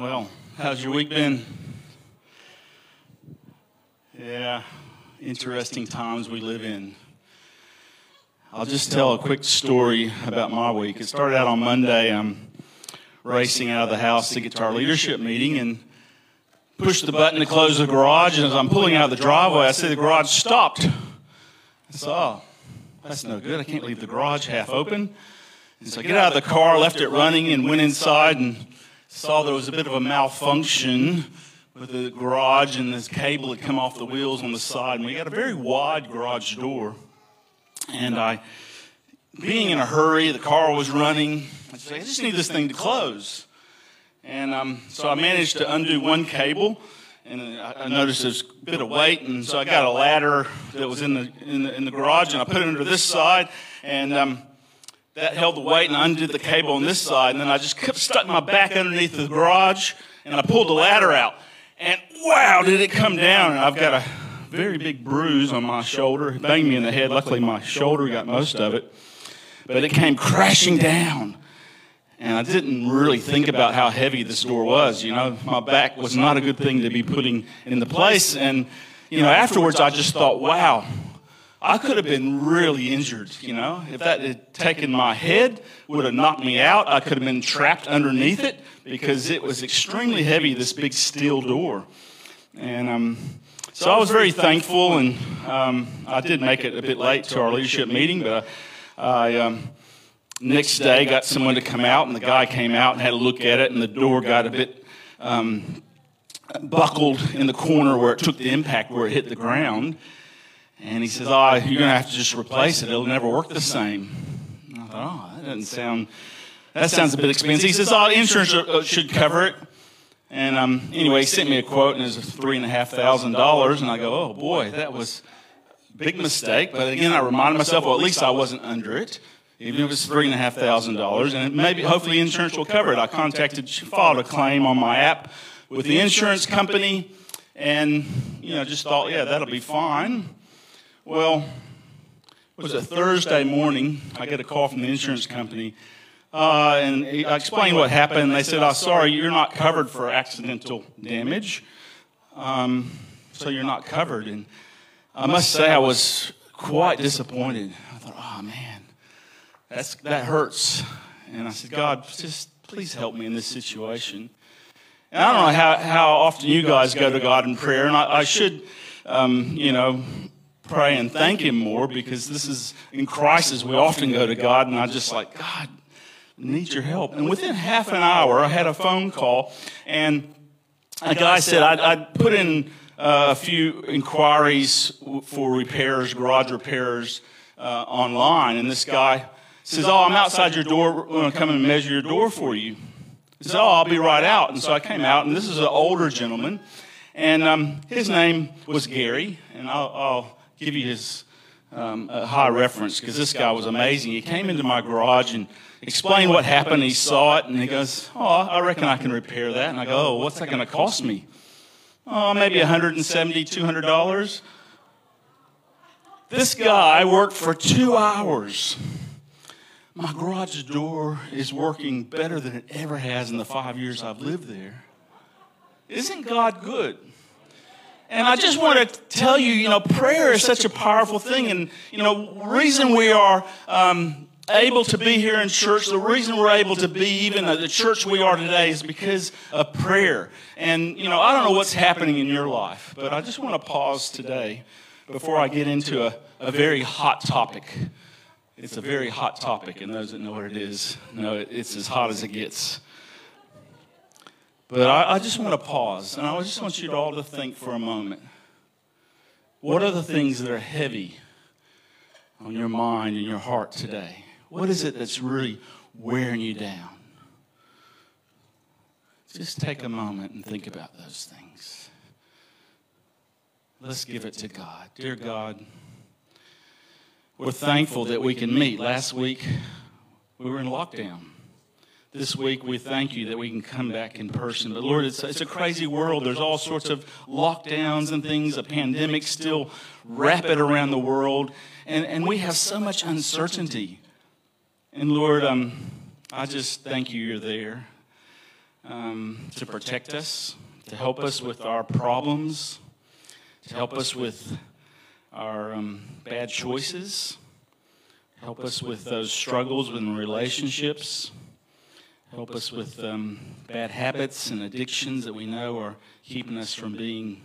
Well, how's your week been? Yeah, interesting times we live in. I'll just tell a quick story about my week. It started out on Monday. I'm racing out of the house to get to our leadership meeting and pushed the button to close the garage. And as I'm pulling out of the driveway, I see the garage stopped. I saw, oh, that's no good. I can't leave the garage half open. And so I get out of the car, left it running, and went inside and saw there was a bit of a malfunction with the garage and this cable had come off the wheels on the side. And we got a very wide garage door. And I, being in a hurry, the car was running. I said, I just need this thing to close. And um, so I managed to undo one cable. And I noticed there's a bit of weight, and so I got a ladder that was in the in the, in the garage, and I put it under this side, and um, that held the weight, and undid the cable on this side, and then I just kept stuck my back underneath the garage, and I pulled the ladder out, and wow, did it come down! And I've got a very big bruise on my shoulder. It banged me in the head. Luckily, my shoulder got most of it. But it came crashing down. And I didn't really think about how heavy this door was. You know, my back was not a good thing to be putting in the place. And, you know, afterwards I just thought, wow, I could have been really injured, you know. If that had taken my head, would have knocked me out. I could have been trapped underneath it because it was extremely heavy, this big steel door. And um, so I was very thankful, and um, I did make it a bit late to our leadership meeting, but I, um, next day got someone to come out, and the guy came out and had a look at it, and the door got a bit um, buckled in the corner where it took the impact where it hit the ground. And he says, "Oh, you're going to have to just replace it. It'll never work the same." I thought, "Oh, that doesn't sound. That sounds a bit expensive." He says, "Oh, insurance should cover it." And um, anyway, he sent me a quote, and it was three and a half thousand dollars. And I go, oh boy, that was a big mistake. But again, I reminded myself, well, at least I wasn't under it, even if it's three and a half thousand dollars. And maybe, hopefully, insurance will cover it. I contacted, filed a claim on my app with the insurance company, and you know, just thought, yeah, that'll be fine. Well, it was a Thursday morning. I get a call from the insurance company uh, and I explained what happened. They said, "Oh, sorry, you're not covered for accidental damage, um, so you're not covered." And I must say, I was quite disappointed. I thought, "Oh man, that's that hurts." And I said, "God, just please help me in this situation." And I don't know how, how often you guys go to God in prayer, and I, I should, um, you know, pray and thank Him more because this is in crisis. We often go to God, and I just like, God, need your help. And within half an hour, I had a phone call, and a guy said, I'd, I'd put in uh, a few inquiries for repairs, garage repairs uh, online, and this guy says, Oh, I'm outside your door. I'm going to come and measure your door for you. He said, Oh, I'll be right out. And so I came out, and this is an older gentleman, and um, his name was Gary, and I'll, I'll give you his um, high reference because this guy was amazing. He came into my garage and explained what happened. He saw it and he goes, Oh, I reckon I can repair that. And I go, Oh, what's that going to cost me? Oh, maybe $170, $200. This guy worked for two hours. My garage door is working better than it ever has in the five years I've lived there. Isn't God good? And I just want to tell you, you know, prayer is such a powerful thing. And, you know, reason we are um, able to be here in church, the reason we're able to be even the church we are today is because of prayer. And, you know, I don't know what's happening in your life, but I just want to pause today before I get into a, a very hot topic. It's a very hot topic, and those that know what it is know it's as hot as it gets. But I, I just want to pause, and I just want you all to think for a moment. What are the things that are heavy on your mind and your heart today? What is it that's really wearing you down? Just take a moment and think about those things. Let's give it to God. Dear God, we're thankful that we can meet. Last week, we were in lockdown this week we thank you that we can come back in person. But Lord, it's, it's a crazy world. There's all sorts of lockdowns and things, a pandemic still rapid around the world. And, and we have so much uncertainty. And Lord, um, I just thank you you're there. um, to protect us, to help us with our problems, to help us with our um, bad choices, help us with those struggles in relationships, help us with um, bad habits and addictions that we know are keeping us from being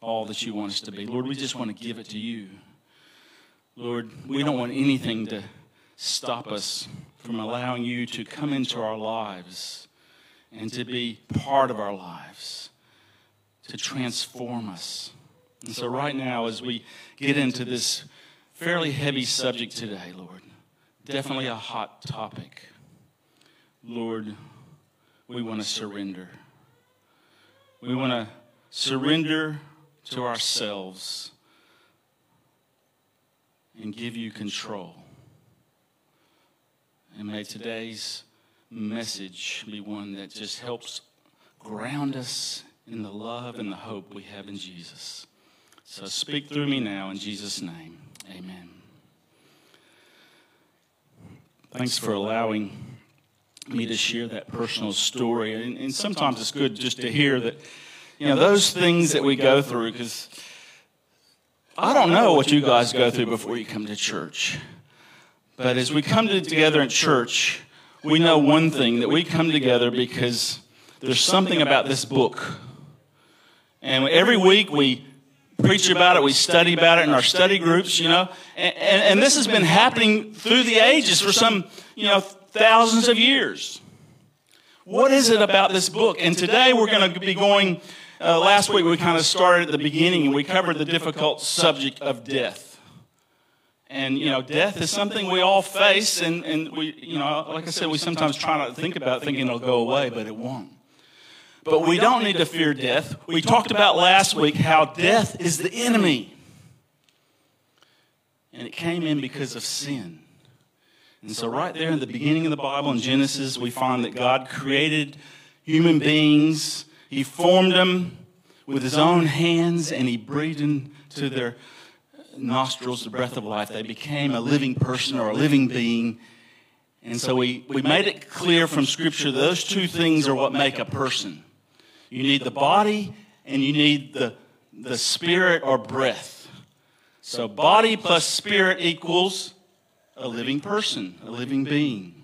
all that you want us to be. Lord, we just want to give it to you. Lord, we don't want anything to stop us from allowing you to come into our lives and to be part of our lives, to transform us. And so, right now, as we get into this fairly heavy subject today, Lord, definitely a hot topic, Lord, we want to surrender. We want to surrender to ourselves and give you control. And may today's message be one that just helps ground us in the love and the hope we have in Jesus. So speak through me now in Jesus' name. Amen. Thanks for allowing me to share that personal story. And, and sometimes it's good just to hear that, you know, those things that we go through, because I don't know what you guys go through before you come to church. But as we come together in church, we know one thing that we come together because there's something about this book. And every week we preach about it, we study about it in our study groups, you know. And, and, and this has been happening through the ages for some, you know, thousands of years. What is it about this book? And today we're going to be going uh, last week we kind of started at the beginning and we covered the difficult subject of death. And, you know, death is something we all face, and, and we, you know, like I said, we sometimes try not to think about it, thinking it'll go away, but it won't. But we don't need to fear death. We talked about last week how death is the enemy. And it came in because of sin. And so, right there in the beginning of the Bible in Genesis, we find that God created human beings he formed them with his own hands and he breathed into their nostrils the breath of life. They became a living person or a living being. And so we, we made it clear from Scripture those two things are what make a person. You need the body and you need the, the spirit or breath. So body plus spirit equals a living person, a living being.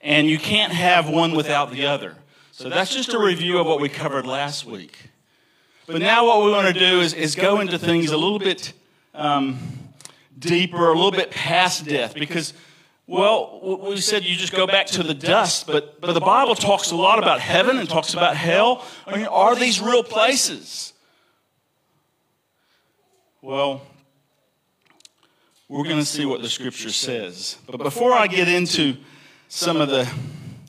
And you can't have one without the other. So that's just a review of what we covered last week. But now what we want to do is, is go into things a little bit um, deeper, a little bit past death, because, well, we said you just go back to the dust, but, but the Bible talks a lot about heaven and talks about hell. I mean, are these real places? Well, we're going to see what the scripture says. But before I get into some of the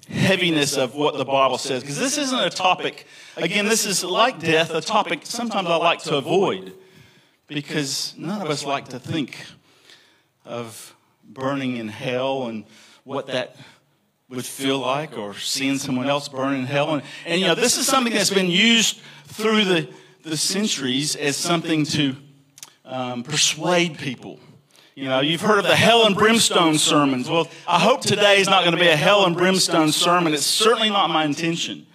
heaviness of what the Bible says. Because this isn't a topic, again, this is like death, a topic sometimes I like to avoid because none of us like to think of burning in hell and what that would feel like or seeing someone else burn in hell. And, and you know, this is something that's been used through the, the centuries as something to um, persuade people you know, you've heard of the hell and brimstone sermons. Well, I hope today is not going to be a hell and brimstone sermon. It's certainly not my intention.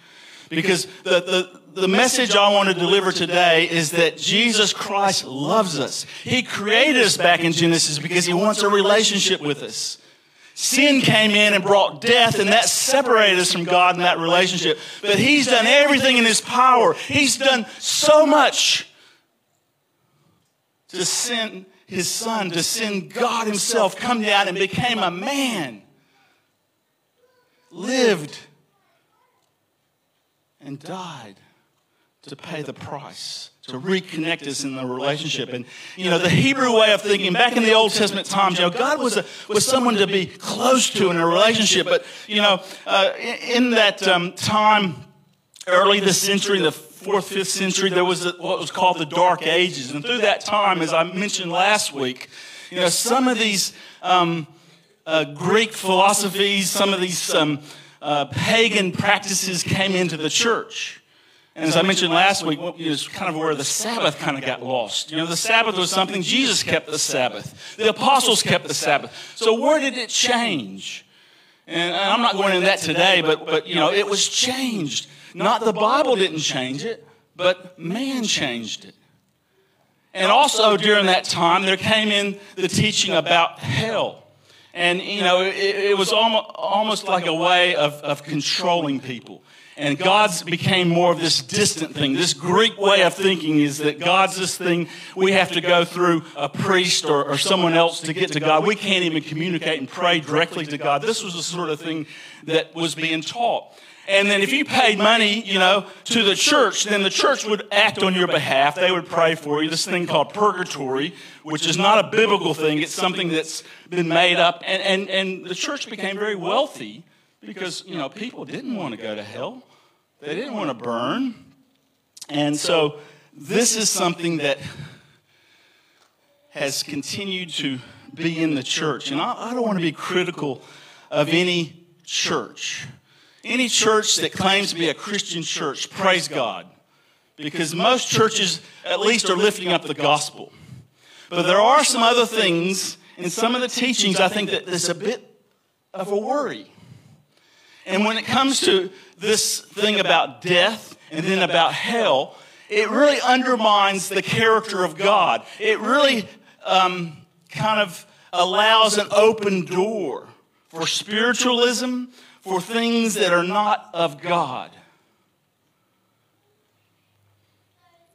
Because the, the, the message I want to deliver today is that Jesus Christ loves us. He created us back in Genesis because he wants a relationship with us. Sin came in and brought death, and that separated us from God in that relationship. But He's done everything in His power. He's done so much to send his son to send God himself come down and became a man, lived, and died to pay the price, to reconnect us in the relationship. And, you know, the Hebrew way of thinking, back in the Old Testament times, you know, God was, a, was someone to be close to in a relationship. But, you know, uh, in, that um, time, early this century, the fourth, fifth century, there was a, what was called the Dark Ages. And through that time, as I mentioned last week, you know, some of these um, uh, Greek philosophies, some of these um, uh, pagan practices came into the church. And as I mentioned last week, it's kind of where the Sabbath kind of got lost. You know, the Sabbath was something, Jesus kept the Sabbath. The apostles kept the Sabbath. So where did it change? And I'm not going into that today, but, but you know, it was changed. Not the Bible didn't change it, but man changed it. And also during that time, there came in the teaching about hell. And, you know, it, it was almost, almost like a way of, of controlling people. And God's became more of this distant thing. This Greek way of thinking is that God's this thing we have to go through a priest or, or someone else to get to God. We can't even communicate and pray directly to God. This was the sort of thing that was being taught. And then if you paid money, you know, to the church, then the church would act on your behalf. They would pray for you. This thing called purgatory, which is not a biblical thing. It's something that's been made up. And, and, and the church became very wealthy because, you know, people didn't want to go to hell. They didn't want to burn. And so this is something that has continued to be in the church. And I, I don't want to be critical of any church. Any church that claims to be a Christian church, praise God. Because most churches, at least, are lifting up the gospel. But there are some other things in some of the teachings I think that there's a bit of a worry. And when it comes to this thing about death and then about hell, it really undermines the character of God. It really um, kind of allows an open door for spiritualism, for things that are not of God.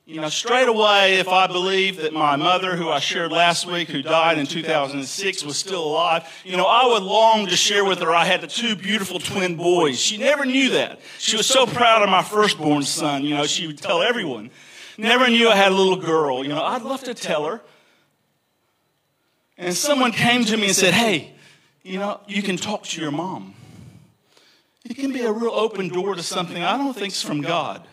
You know, straight away, if I believe that my mother, who I shared last week, who died in 2006, was still alive, you know, I would long to share with her I had the two beautiful twin boys. She never knew that. She was so proud of my firstborn son. You know, she would tell everyone. Never knew I had a little girl. You know, I'd love to tell her. And someone came to me and said, hey, you know, you can talk to your mom. It can be a real open door to something I don't think is from God.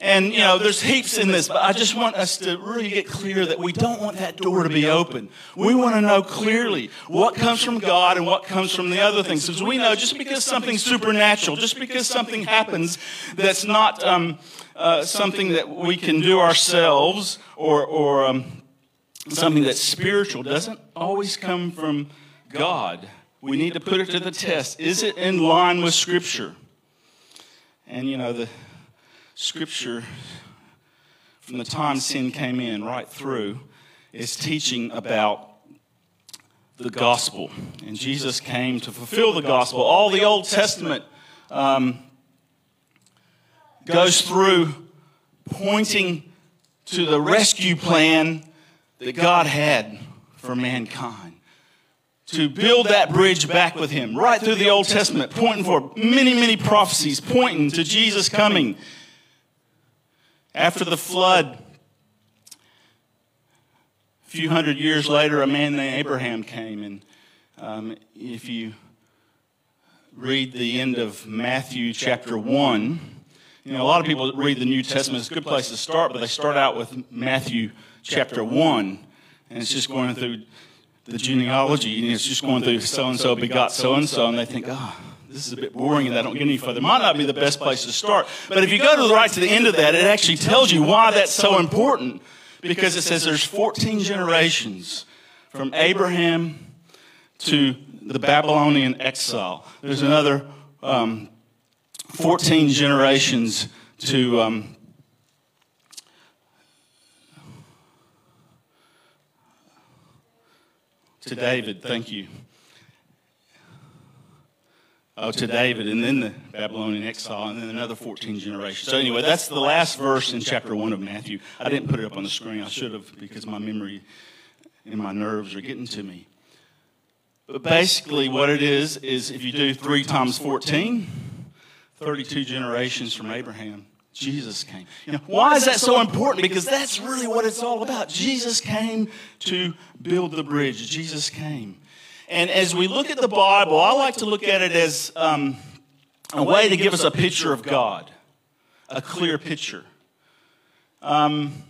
And, you know, there's heaps in this, but I just want us to really get clear that we don't want that door to be open. We want to know clearly what comes from God and what comes from the other things. Because we know just because something's supernatural, just because something happens that's not um, uh, something that we can do ourselves or, or um, something that's spiritual, doesn't always come from God. We need to put it to the test. Is it in line with Scripture? And, you know, the Scripture, from the time sin came in right through, is teaching about the gospel. And Jesus came to fulfill the gospel. All the Old Testament um, goes through pointing to the rescue plan that God had for mankind. To build that bridge back with Him, right through the Old Testament, pointing for many, many prophecies, pointing to Jesus coming after the flood, a few hundred years later, a man named Abraham came. And um, if you read the end of Matthew chapter 1, you know, a lot of people read the New Testament. It's a good place to start, but they start out with Matthew chapter 1. And it's just going through the genealogy, and it's just going through so and so begot so and so, and they think. Oh, this is a bit boring and I don't get any further. Might not be the best place to start. But if you go to the right to the end of that, it actually tells you why that's so important. Because it says there's 14 generations from Abraham to the Babylonian exile. There's another um, 14 generations to um, to David. Thank you uh, to David, and then the Babylonian exile, and then another 14 generations. So, anyway, that's the last verse in chapter 1 of Matthew. I didn't put it up on the screen. I should have because my memory and my nerves are getting to me. But basically, what it is, is if you do 3 times 14, 32 generations from Abraham, Jesus came. You know, why is that so important? Because that's really what it's all about. Jesus came to build the bridge. Jesus came. And as we look at the Bible, I like to look at it as um, a way to give us a picture of God, a clear picture. Um,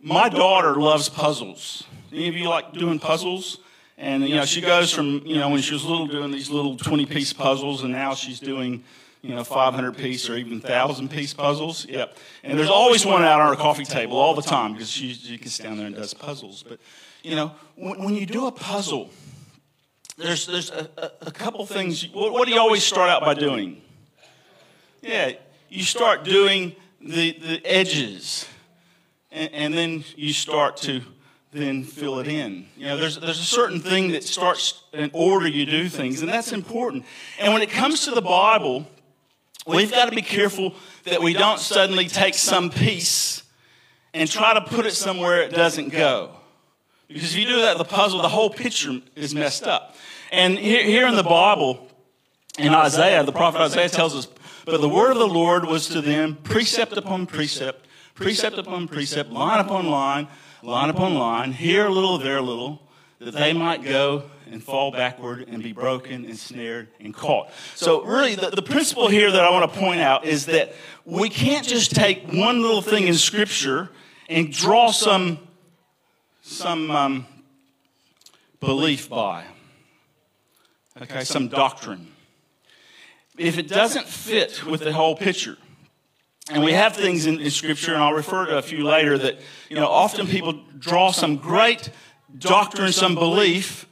my daughter loves puzzles. Any of you like doing puzzles? And, you know, she goes from, you know, when she was little doing these little 20 piece puzzles, and now she's doing, you know, 500 piece or even 1,000 piece puzzles. Yep. And there's always one out on her coffee table all the time because she, she gets down there and does puzzles. But, you know, when, when you do a puzzle, there's, there's a, a, a couple things. What, what do you always start out by doing? Yeah, you start doing the, the edges, and, and then you start to then fill it in. You know, there's, there's a certain thing that starts in order you do things, and that's important. And when it comes to the Bible, we've got to be careful that we don't suddenly take some piece and try to put it somewhere it doesn't go. Because if you do that, the puzzle, the whole picture is messed up. And here, in the Bible, in Isaiah, the prophet Isaiah tells us, But the word of the Lord was to them precept upon precept, precept upon precept, line upon line, line upon line, here a little, there a little, that they might go and fall backward and be broken and snared and caught. So, really, the, the principle here that I want to point out is that we can't just take one little thing in Scripture and draw some some um, belief by, okay, some doctrine. If it doesn't fit with the whole picture, and we have things in, in, Scripture, and I'll refer to a few later, that, you know, often people draw some great doctrine, some belief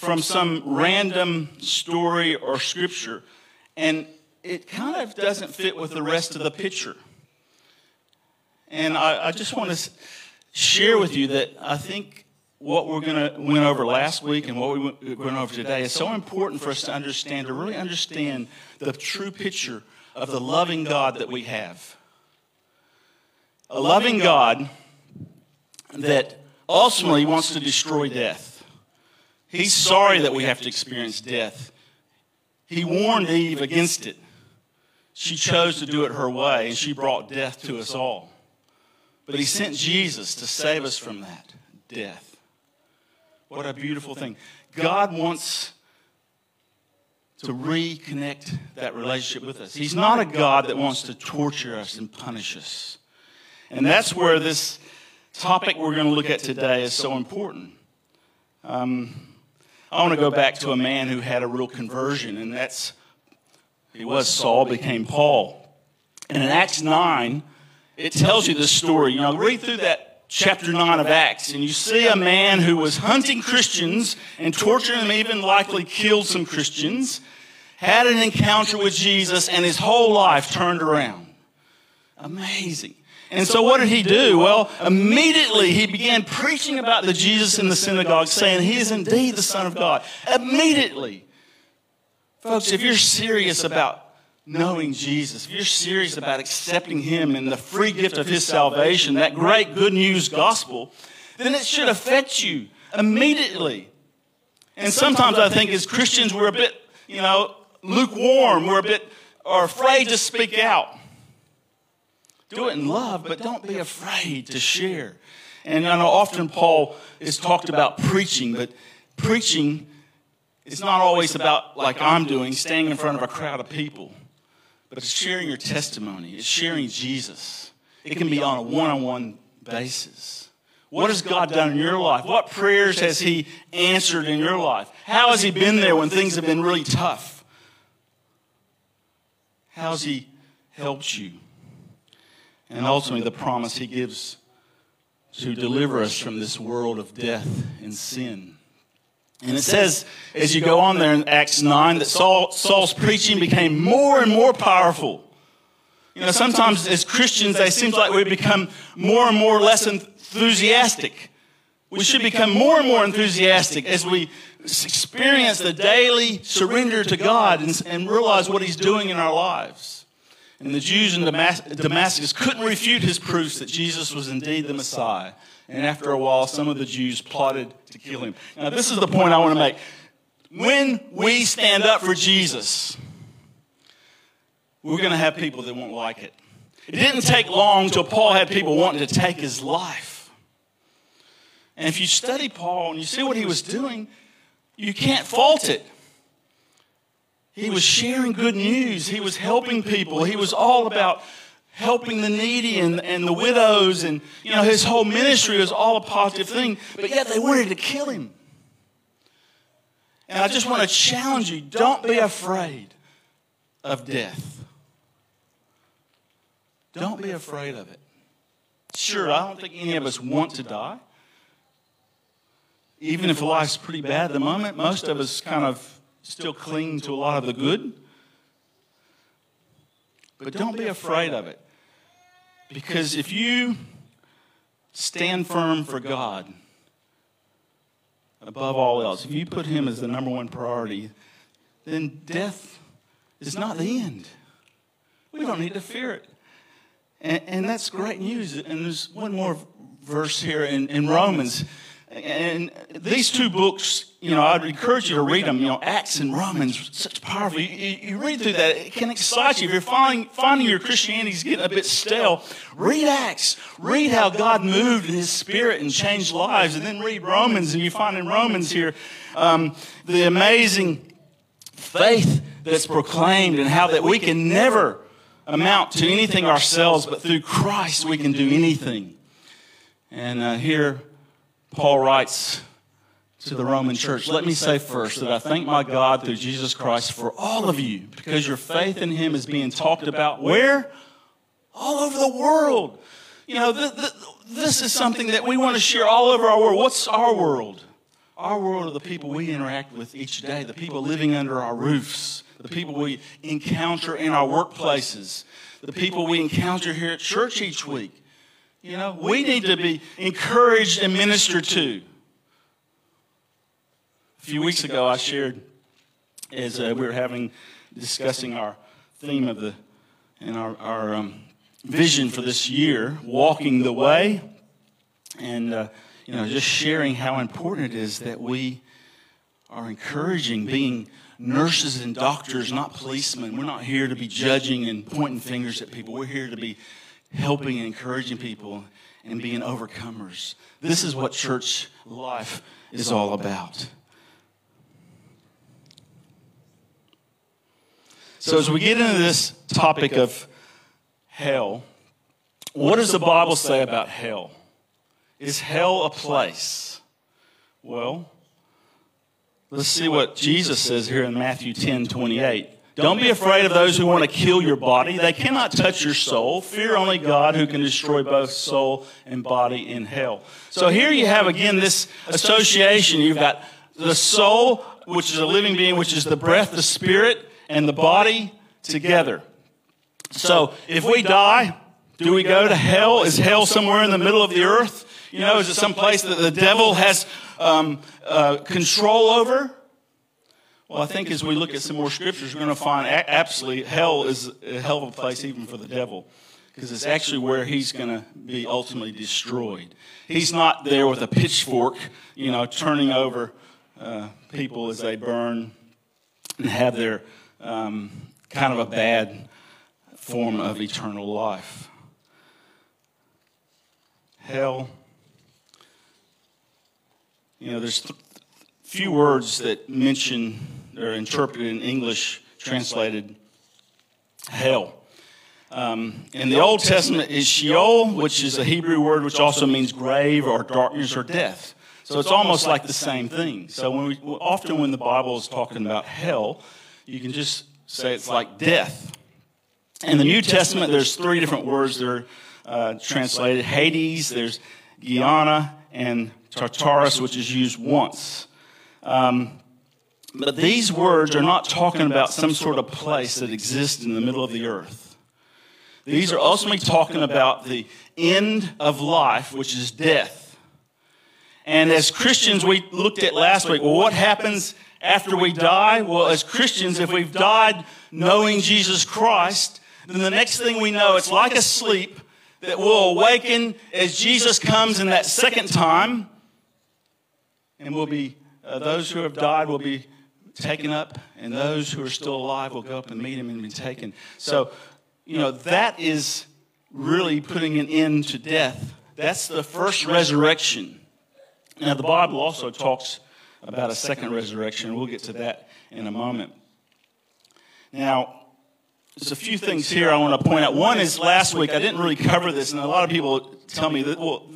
from some random story or Scripture, and it kind of doesn't fit with the rest of the picture. And I, I just want to share with you that I think what we're going to went over last week and what we went over today is so important for us to understand, to really understand the true picture of the loving God that we have. A loving God that ultimately wants to destroy death. He's sorry that we have to experience death. He warned Eve against it. She chose to do it her way, and she brought death to us all. But he sent Jesus to save us from that death. What a beautiful thing. God wants to reconnect that relationship with us. He's not a God that wants to torture us and punish us. And that's where this topic we're going to look at today is so important. Um, I want to go back to a man who had a real conversion, and that's he was Saul, became Paul. And in Acts 9, it tells you this story. You know, read through that chapter 9 of Acts, and you see a man who was hunting Christians and torturing them, even likely killed some Christians, had an encounter with Jesus, and his whole life turned around. Amazing. And so, what did he do? Well, immediately he began preaching about the Jesus in the synagogue, saying he is indeed the Son of God. Immediately. Folks, if you're serious about knowing Jesus, if you're serious about accepting Him and the free gift of His salvation, that great good news gospel, then it should affect you immediately. And sometimes I think as Christians, we're a bit, you know, lukewarm. We're a bit are afraid to speak out. Do it in love, but don't be afraid to share. And I know often Paul is talked about preaching, but preaching is not always about, like I'm doing, staying in front of a crowd of people but it's sharing your testimony, it's sharing Jesus. It can be on a one on one basis. What has God done in your life? What prayers has He answered in your life? How has He been there when things have been really tough? How has He helped you? And ultimately, the promise He gives to deliver us from this world of death and sin. And it says, as you go on there in Acts 9, that Saul, Saul's preaching became more and more powerful. You know, sometimes as Christians, it seems like we become more and more less enthusiastic. We should become more and more enthusiastic as we experience the daily surrender to God and, and realize what He's doing in our lives. And the Jews in Damascus couldn't refute his proofs that Jesus was indeed the Messiah. And after a while, some of the Jews plotted to kill him. Now, this is the point I want to make. When we stand up for Jesus, we're going to have people that won't like it. It didn't take long till Paul had people wanting to take his life. And if you study Paul and you see what he was doing, you can't fault it. He was sharing good news. He was helping people. He was all about helping the needy and, and the widows. And, you know, his whole ministry was all a positive thing. But yet they wanted to kill him. And I just want to challenge you don't be afraid of death. Don't be afraid of it. Sure, I don't think any of us want to die. even if life's pretty bad at the moment, most of us kind of still cling to a lot of the good. But don't be afraid of it. Because if you stand firm for God above all else, if you put Him as the number one priority, then death is not the end. We don't need to fear it. And, and that's great news. And there's one more verse here in, in Romans. And these two books, you know, I'd encourage you to read them. You know, Acts and Romans, such powerful. You, you read through that, it can excite you. If you're finding, finding your Christianity is getting a bit stale, read Acts. Read how God moved in His Spirit and changed lives. And then read Romans, and you find in Romans here um, the amazing faith that's proclaimed and how that we can never amount to anything ourselves, but through Christ we can do anything. And uh, here, Paul writes to the Roman church, let me say first that I thank my God through Jesus Christ for all of you because your faith in him is being talked about where? All over the world. You know, th- th- this is something that we want to share all over our world. What's our world? Our world are the people we interact with each day, the people living under our roofs, the people we encounter in our workplaces, the people we encounter here at church each week. You know, we need to be encouraged and ministered to. A few weeks ago, I shared as uh, we were having discussing our theme of the and our, our um, vision for this year, walking the way, and uh, you know, just sharing how important it is that we are encouraging, being nurses and doctors, not policemen. We're not here to be judging and pointing fingers at people. We're here to be helping and encouraging people and being overcomers. This is what church life is all about. So, as we get into this topic of hell, what does the Bible say about hell? Is hell a place? Well, let's see what Jesus says here in Matthew 10 28. Don't be afraid of those who want to kill your body. They cannot touch your soul. Fear only God who can destroy both soul and body in hell. So here you have again this association. You've got the soul, which is a living being, which is the breath, the spirit, and the body together. So if we die, do we go to hell? Is hell somewhere in the middle of the earth? You know, is it some place that the devil has um, uh, control over? Well, I think as we look at some more scriptures, we're going to find absolutely hell is a hell of a place even for the devil because it's actually where he's going to be ultimately destroyed. He's not there with a pitchfork, you know, turning over uh, people as they burn and have their um, kind of a bad form of eternal life. Hell, you know, there's th- few words that mention or interpreted in English, translated hell. Um, in the Old Testament is Sheol, which is a Hebrew word which also means grave or darkness or death. So it's almost like the same thing. So when we, often when the Bible is talking about hell, you can just say it's like death. In the New Testament, there's three different words that are uh, translated: Hades, there's Gehenna, and Tartarus, which is used once. Um, but these words are not talking about some sort of place that exists in the middle of the earth. These are ultimately talking about the end of life, which is death. And as Christians, we looked at last week, well, what happens after we die? Well, as Christians, if we've died knowing Jesus Christ, then the next thing we know, it's like a sleep that will awaken as Jesus comes in that second time, and we'll be, uh, those who have died will be taken up, and those who are still alive will go up and meet him and be taken. So, you know, that is really putting an end to death. That's the first resurrection. Now, the Bible also talks about a second resurrection. We'll get to that in a moment. Now, there's a few things here I want to point out. One is last week, I didn't really cover this, and a lot of people tell me that, well,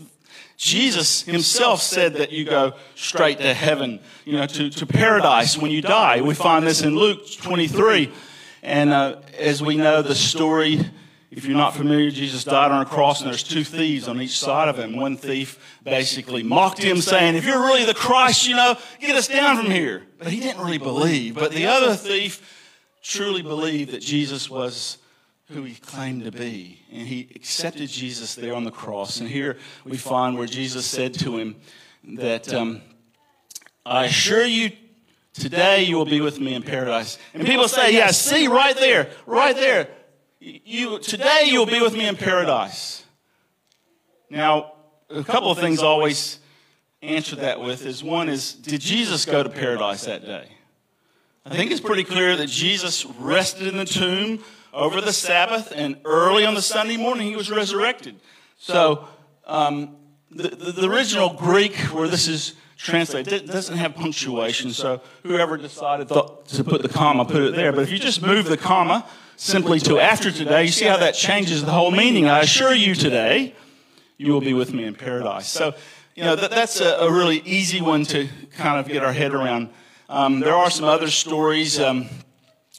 Jesus himself said that you go straight to heaven, you know, to, to paradise when you die. We find this in Luke 23. And uh, as we know, the story if you're not familiar, Jesus died on a cross and there's two thieves on each side of him. One thief basically mocked him saying, if you're really the Christ, you know, get us down from here. But he didn't really believe. But the other thief truly believed that Jesus was who he claimed to be. And he accepted Jesus there on the cross. And here we find where Jesus said to him that, um, I assure you today you will be with me in paradise. And people say, yeah, see right there, right there you, today you'll be with me in paradise. Now, a couple of things always answer that with is one is, did Jesus go to paradise that day? I think it's pretty clear that Jesus rested in the tomb over the Sabbath, and early on the Sunday morning he was resurrected. So, um, the, the, the, original Greek where this is translated doesn't have punctuation, so whoever decided to put the comma put it there. But if you just move the comma simply to after today, you see how that changes the whole meaning. I assure you today, you will be with me in paradise. So, you know, that, that's a, a, really easy one to kind of get our head around. Um, there are some other stories. Um,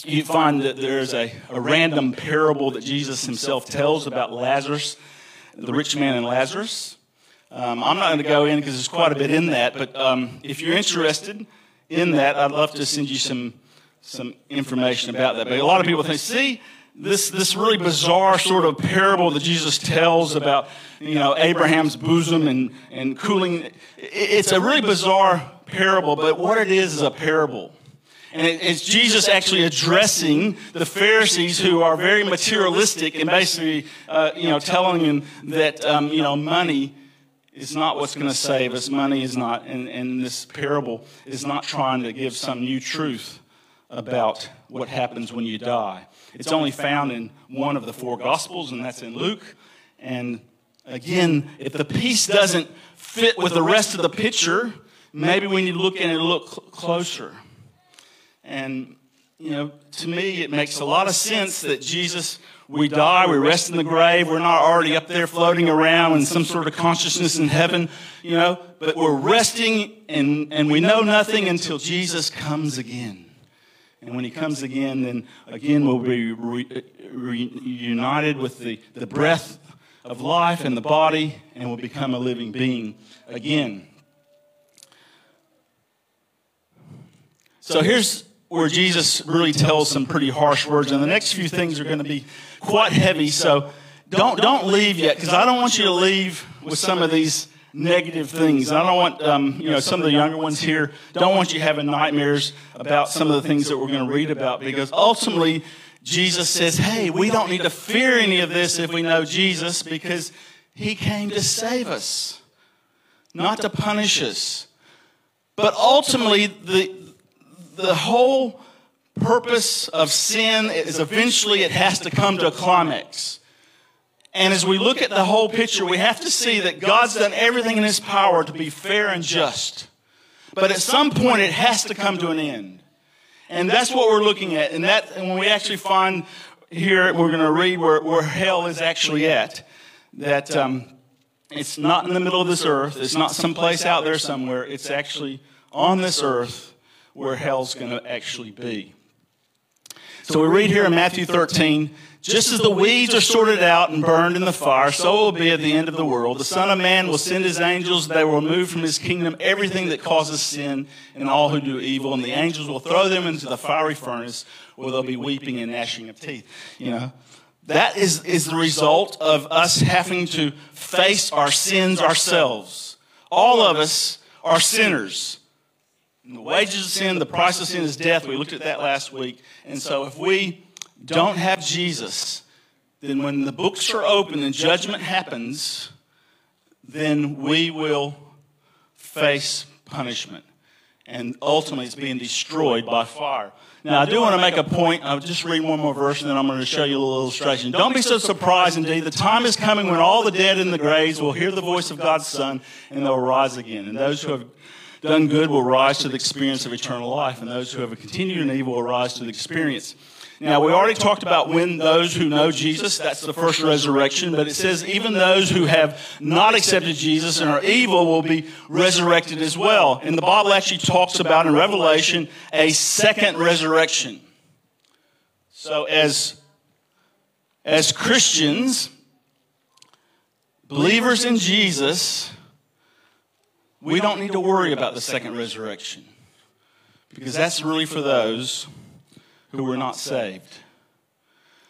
you find that there's a, a random parable that Jesus himself tells about Lazarus, the rich man and Lazarus. Um, I'm not going to go in because there's quite a bit in that, but um, if you're interested in that, I'd love to send you some some information about that. But a lot of people think, see, this, this really bizarre sort of parable that Jesus tells about, you know, Abraham's bosom and, and cooling. It's a really bizarre parable, but what it is is a parable. And it's Jesus actually addressing the Pharisees who are very materialistic and basically, uh, you know, telling them that, um, you know, money is not what's going to save us. Money is not. And, and this parable is not trying to give some new truth about what happens when you die. It's only found in one of the four Gospels, and that's in Luke. And again, if the piece doesn't fit with the rest of the picture, maybe we need to look at it a little closer. And, you know, to me, it makes a lot of sense that Jesus, we die, we rest in the grave, we're not already up there floating around in some sort of consciousness in heaven, you know, but we're resting and, and we know nothing until Jesus comes again. And when he comes again, then again we'll be reunited with the, the breath of life and the body, and will become a living being again. So here's where Jesus really tells some pretty harsh words, and the next few things are going to be quite heavy. So don't don't leave yet, because I don't want you to leave with some of these negative things. I don't want, um, you know, some of the younger ones here don't want you having nightmares about some of the things that we're going to read about because ultimately Jesus says, hey, we don't need to fear any of this if we know Jesus because he came to save us, not to punish us. But ultimately, the, the whole purpose of sin is eventually it has to come to a climax. And as we look at the whole picture, we have to see that God's done everything in His power to be fair and just. But at some point, it has to come to an end. And that's what we're looking at. And that, and when we actually find here, we're going to read where, where hell is actually at. That um, it's not in the middle of this earth. It's not someplace out there somewhere. It's actually on this earth where hell's going to actually be. So we read here in Matthew 13 just as the weeds are sorted out and burned in the fire, so will be at the end of the world. The Son of Man will send his angels. They will remove from his kingdom everything that causes sin and all who do evil. And the angels will throw them into the fiery furnace where they'll be weeping and gnashing of teeth. You know, that is, is the result of us having to face our sins ourselves. All of us are sinners. The wages of sin, the price of sin is death. We looked at that last week. And so if we don't have Jesus, then when the books are open and judgment happens, then we will face punishment. And ultimately, it's being destroyed by fire. Now, I do want to make a point. I'll just read one more verse and then I'm going to show you a little illustration. Don't be so surprised, indeed. The time is coming when all the dead in the graves will hear the voice of God's Son and they'll rise again. And those who have done good will rise to the experience of eternal life, and those who have continued in evil will rise to the experience now, we already talked about when those who know Jesus, that's the first resurrection, but it says even those who have not accepted Jesus and are evil will be resurrected as well. And the Bible actually talks about in Revelation a second resurrection. So, as as Christians, believers in Jesus, we don't need to worry about the second resurrection because that's really for those who were not saved.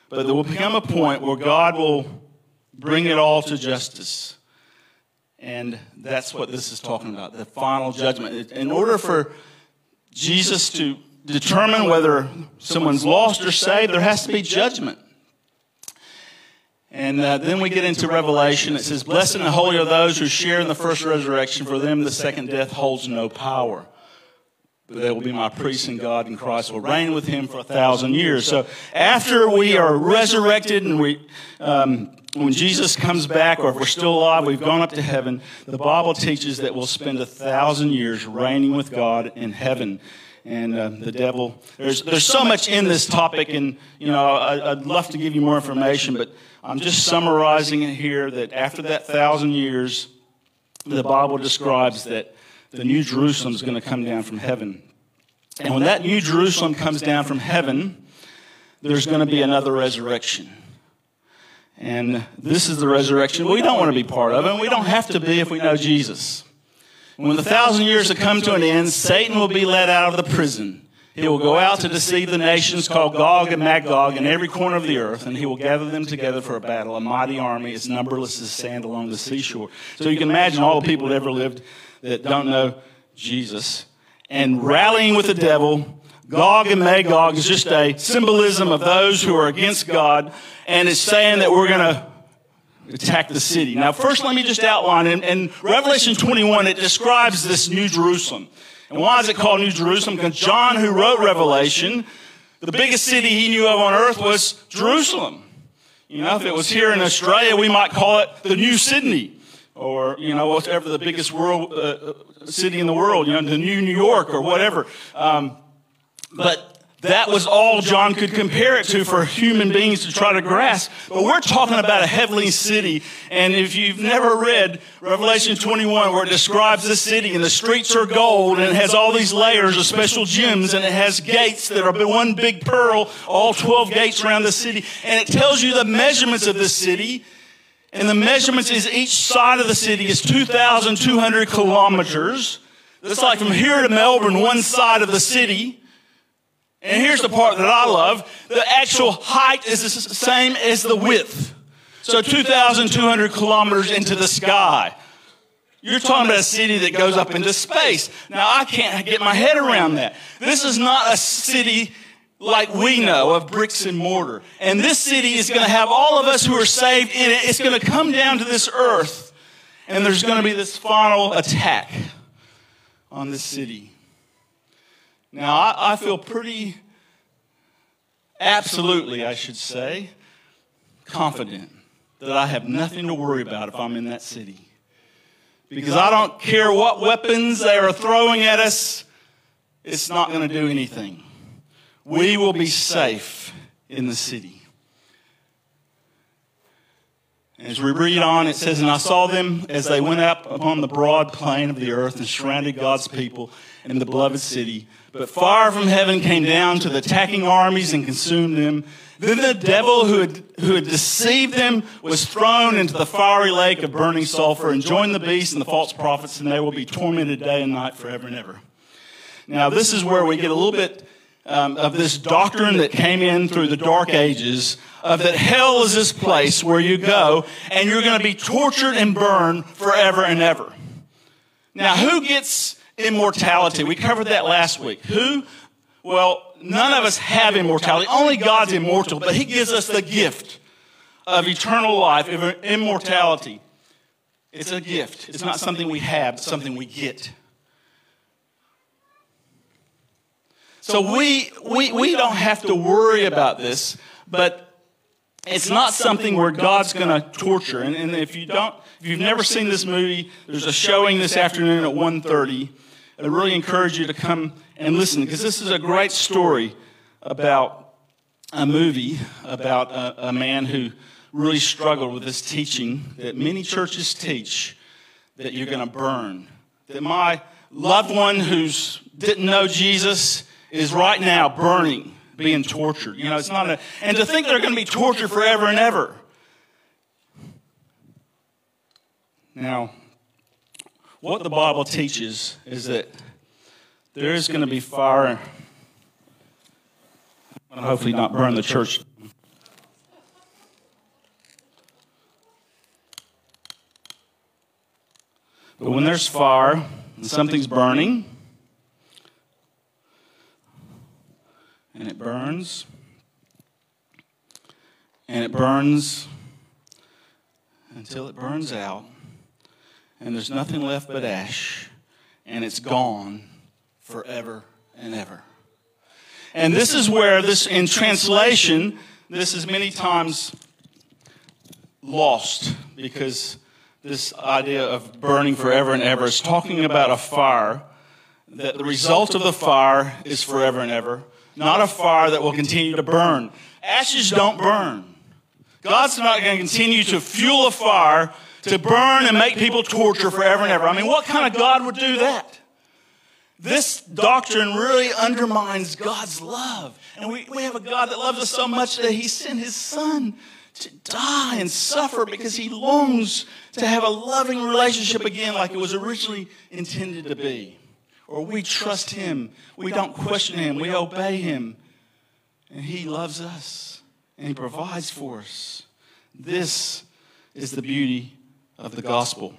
But there will become a point where God will bring it all to justice. And that's what this is talking about the final judgment. In order for Jesus to determine whether someone's lost or saved, there has to be judgment. And uh, then we get into Revelation. It says, Blessed and holy are those who share in the first resurrection. For them, the second death holds no power. But they will be my priests, and God and Christ will reign with him for a thousand years. So after we are resurrected and we, um, when Jesus comes back, or if we're still alive, we've gone up to heaven, the Bible teaches that we'll spend a thousand years reigning with God in heaven and uh, the devil. There's, there's so much in this topic, and you know, I, would love to give you more information, but I'm just summarizing it here that after that thousand years, the Bible describes that the New Jerusalem is going to come down from heaven. And when that New Jerusalem comes down from heaven, there's going to be another resurrection. And this is the resurrection we don't want to be part of, and we don't have to be if we know Jesus. When the thousand years have come to an end, Satan will be let out of the prison. He will go out to deceive the nations called Gog and Magog in every corner of the earth, and he will gather them together for a battle, a mighty army as numberless as sand along the seashore. So you can imagine all the people that ever lived that don't know Jesus. And rallying with the devil, Gog and Magog is just a symbolism of those who are against God, and it's saying that we're going to attack the city. Now, first, let me just outline. In, in Revelation 21, it describes this New Jerusalem. And why is it called New Jerusalem? Because John, who wrote Revelation, the biggest city he knew of on earth was Jerusalem. You know, if it was here in Australia, we might call it the New Sydney, or you know, whatever the biggest world uh, uh city in the world. You know, the New New York, or whatever. Um, but that was all John could compare it to for human beings to try to grasp. But we're talking about a heavenly city. And if you've never read Revelation 21, where it describes the city and the streets are gold and it has all these layers of special gems and it has gates that are one big pearl, all 12 gates around the city. And it tells you the measurements of the city. And the measurements is each side of the city is 2,200 kilometers. That's like from here to Melbourne, one side of the city. And here's the part that I love. The actual height is the same as the width. So 2,200 kilometers into the sky. You're talking about a city that goes up into space. Now, I can't get my head around that. This is not a city like we know of bricks and mortar. And this city is going to have all of us who are saved in it. It's going to come down to this earth, and there's going to be this final attack on this city. Now, I, I feel pretty, absolutely, I should say, confident that I have nothing to worry about if I'm in that city. Because I don't care what weapons they are throwing at us, it's not going to do anything. We will be safe in the city. As we read on, it says, And I saw them as they went up upon the broad plain of the earth and surrounded God's people in the beloved city. But fire from heaven came down to the attacking armies and consumed them. Then the devil who had, who had deceived them was thrown into the fiery lake of burning sulfur and joined the beast and the false prophets, and they will be tormented day and night forever and ever. Now, this is where we get a little bit um, of this doctrine that came in through the dark ages of that hell is this place where you go and you're going to be tortured and burned forever and ever. Now, who gets immortality. We covered that last week. Who? Well, none of us have immortality. Only God's immortal, but He gives us the gift of eternal life, of immortality. It's a gift. It's not something we have, it's something we get. So we, we, we don't have to worry about this, but it's not something where God's going to torture. And, and if you don't, if you've never seen this movie, there's a showing this afternoon at 1.30 I really encourage you to come and listen because this is a great story about a movie about a, a man who really struggled with this teaching that many churches teach that you're going to burn. That my loved one who's didn't know Jesus is right now burning being tortured. You know, it's not a, and to think they're going to be tortured forever and ever. Now, what the Bible teaches is that there is going to be fire. Hopefully, not burn the church. But when there's fire and something's burning, and it burns, and it burns until it burns out, and there's nothing left but ash, and it's gone forever and ever. And this is where this, in translation, this is many times lost because this idea of burning forever and ever is talking about a fire that the result of the fire is forever and ever, not a fire that will continue to burn. Ashes don't burn. God's not going to continue to fuel a fire to burn and make people torture forever and ever. I mean, what kind of God would do that? This doctrine really undermines God's love. And we, we have a God that loves us so much that he sent his son to die and suffer because he longs to have a loving relationship again like it was originally intended to be. Or we trust him, we don't question him, we obey him, and he loves us and he provides for us. This is the beauty of the gospel.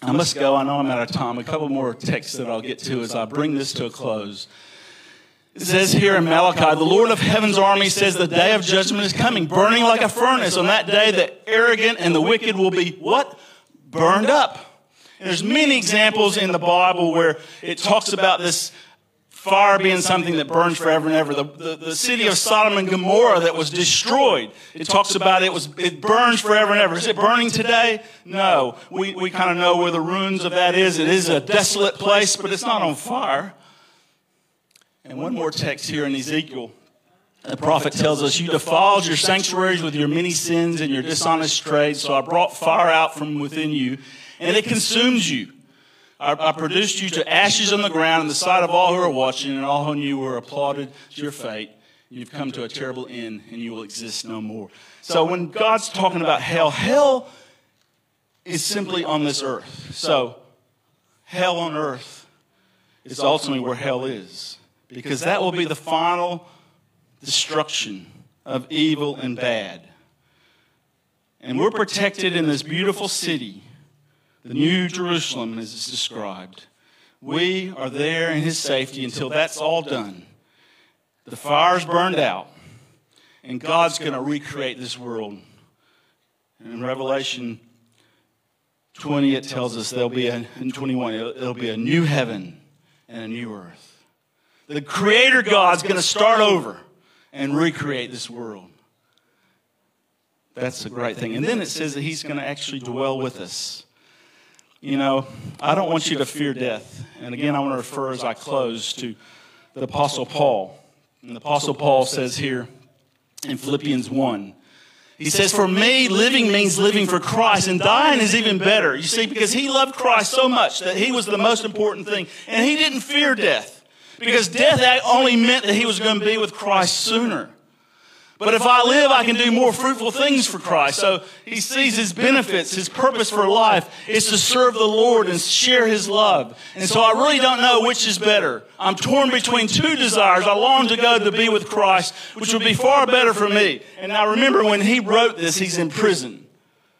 I must go. I know I'm out of time. A couple more texts that I'll get to as I bring this to a close. It says here in Malachi, the Lord of heaven's army says the day of judgment is coming, burning like a furnace. On that day, the arrogant and the wicked will be what? Burned up. There's many examples in the Bible where it talks about this fire being something that burns forever and ever. The, the, the, city of Sodom and Gomorrah that was destroyed, it talks about it was it burns forever and ever. Is it burning today? No. We, we kind of know where the ruins of that is. It is a desolate place, but it's not on fire. And one more text here in Ezekiel. The prophet tells us, You defiled your sanctuaries with your many sins and your dishonest trade, so I brought fire out from within you, and it consumes you. I, I produced you to ashes on the ground in the sight of all who are watching, and all who knew were applauded to your fate. You've come to a terrible end, and you will exist no more. So when God's talking about hell, hell is simply on this earth. So hell on earth is ultimately where hell is because that will be the final destruction of evil and bad. And we're protected in this beautiful city, the New Jerusalem, as it's described. We are there in His safety until that's all done. The fire's burned out, and God's going to recreate this world. And in Revelation 20, it tells us there'll be a, in 21, there'll be a new heaven and a new earth the Creator God's going to start over and recreate this world. That's a great thing. And then it says that He's going to actually dwell with us. You know, I don't want you to fear death. And again, I want to refer as I close to the Apostle Paul. And the Apostle Paul says here in Philippians 1 he says, For me, living means living for Christ, and dying is even better. You see, because he loved Christ so much that he was the most important thing, and he didn't fear death. Because death only meant that he was going to be with Christ sooner. But if I live, I can do more fruitful things for Christ. So he sees his benefits, his purpose for life is to serve the Lord and share his love. And so I really don't know which is better. I'm torn between two desires. I long to go to be with Christ, which would be far better for me. And now remember when he wrote this, he's in prison.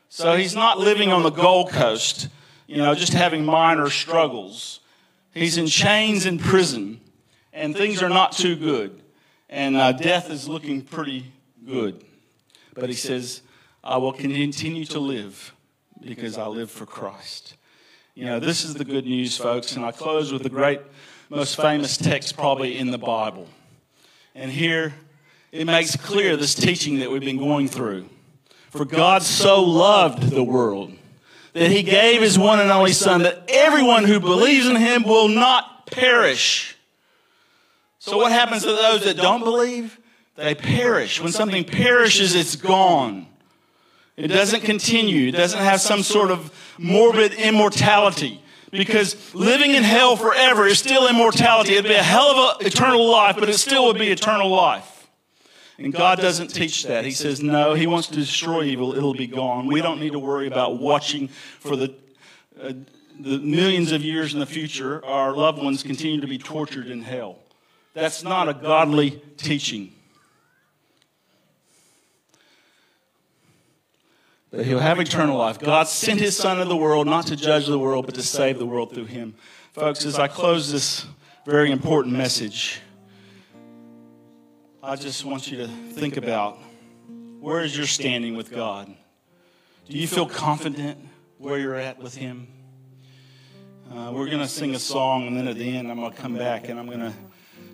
So he's not living on the Gold Coast, you know, just having minor struggles. He's in chains in prison and things are not too good. And uh, death is looking pretty good. But he says, I will continue to live because I live for Christ. You know, this is the good news, folks. And I close with the great, most famous text probably in the Bible. And here it makes clear this teaching that we've been going through. For God so loved the world that he gave his one and only Son, that everyone who believes in him will not perish so, what happens to those that don't believe? They perish. When something perishes, it's gone. It doesn't continue. It doesn't have some sort of morbid immortality. Because living in hell forever is still immortality. It'd be a hell of an eternal life, but it still would be eternal life. And God doesn't teach that. He says, no, He wants to destroy evil. It'll be gone. We don't need to worry about watching for the, uh, the millions of years in the future our loved ones continue to be tortured in hell. That's not a godly teaching. But he'll have eternal life. God sent his son into the world not to judge the world, but to save the world through him. Folks, as I close this very important message, I just want you to think about where is your standing with God? Do you feel confident where you're at with him? Uh, we're going to sing a song, and then at the end, I'm going to come back and I'm going to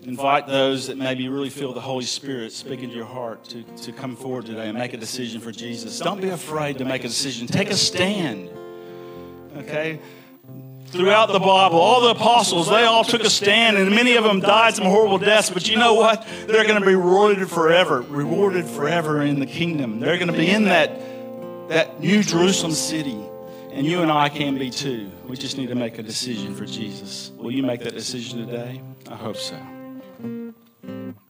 invite those that maybe really feel the Holy Spirit speaking to your heart to, to come forward today and make a decision for Jesus. Don't be afraid to make a decision. Take a stand. Okay? Throughout the Bible, all the apostles, they all took a stand, and many of them died some horrible deaths. But you know what? They're going to be rewarded forever, rewarded forever in the kingdom. They're going to be in that, that New Jerusalem city. And you and I can be too. We just need to make a decision for Jesus. Will you make that decision today? I hope so. You.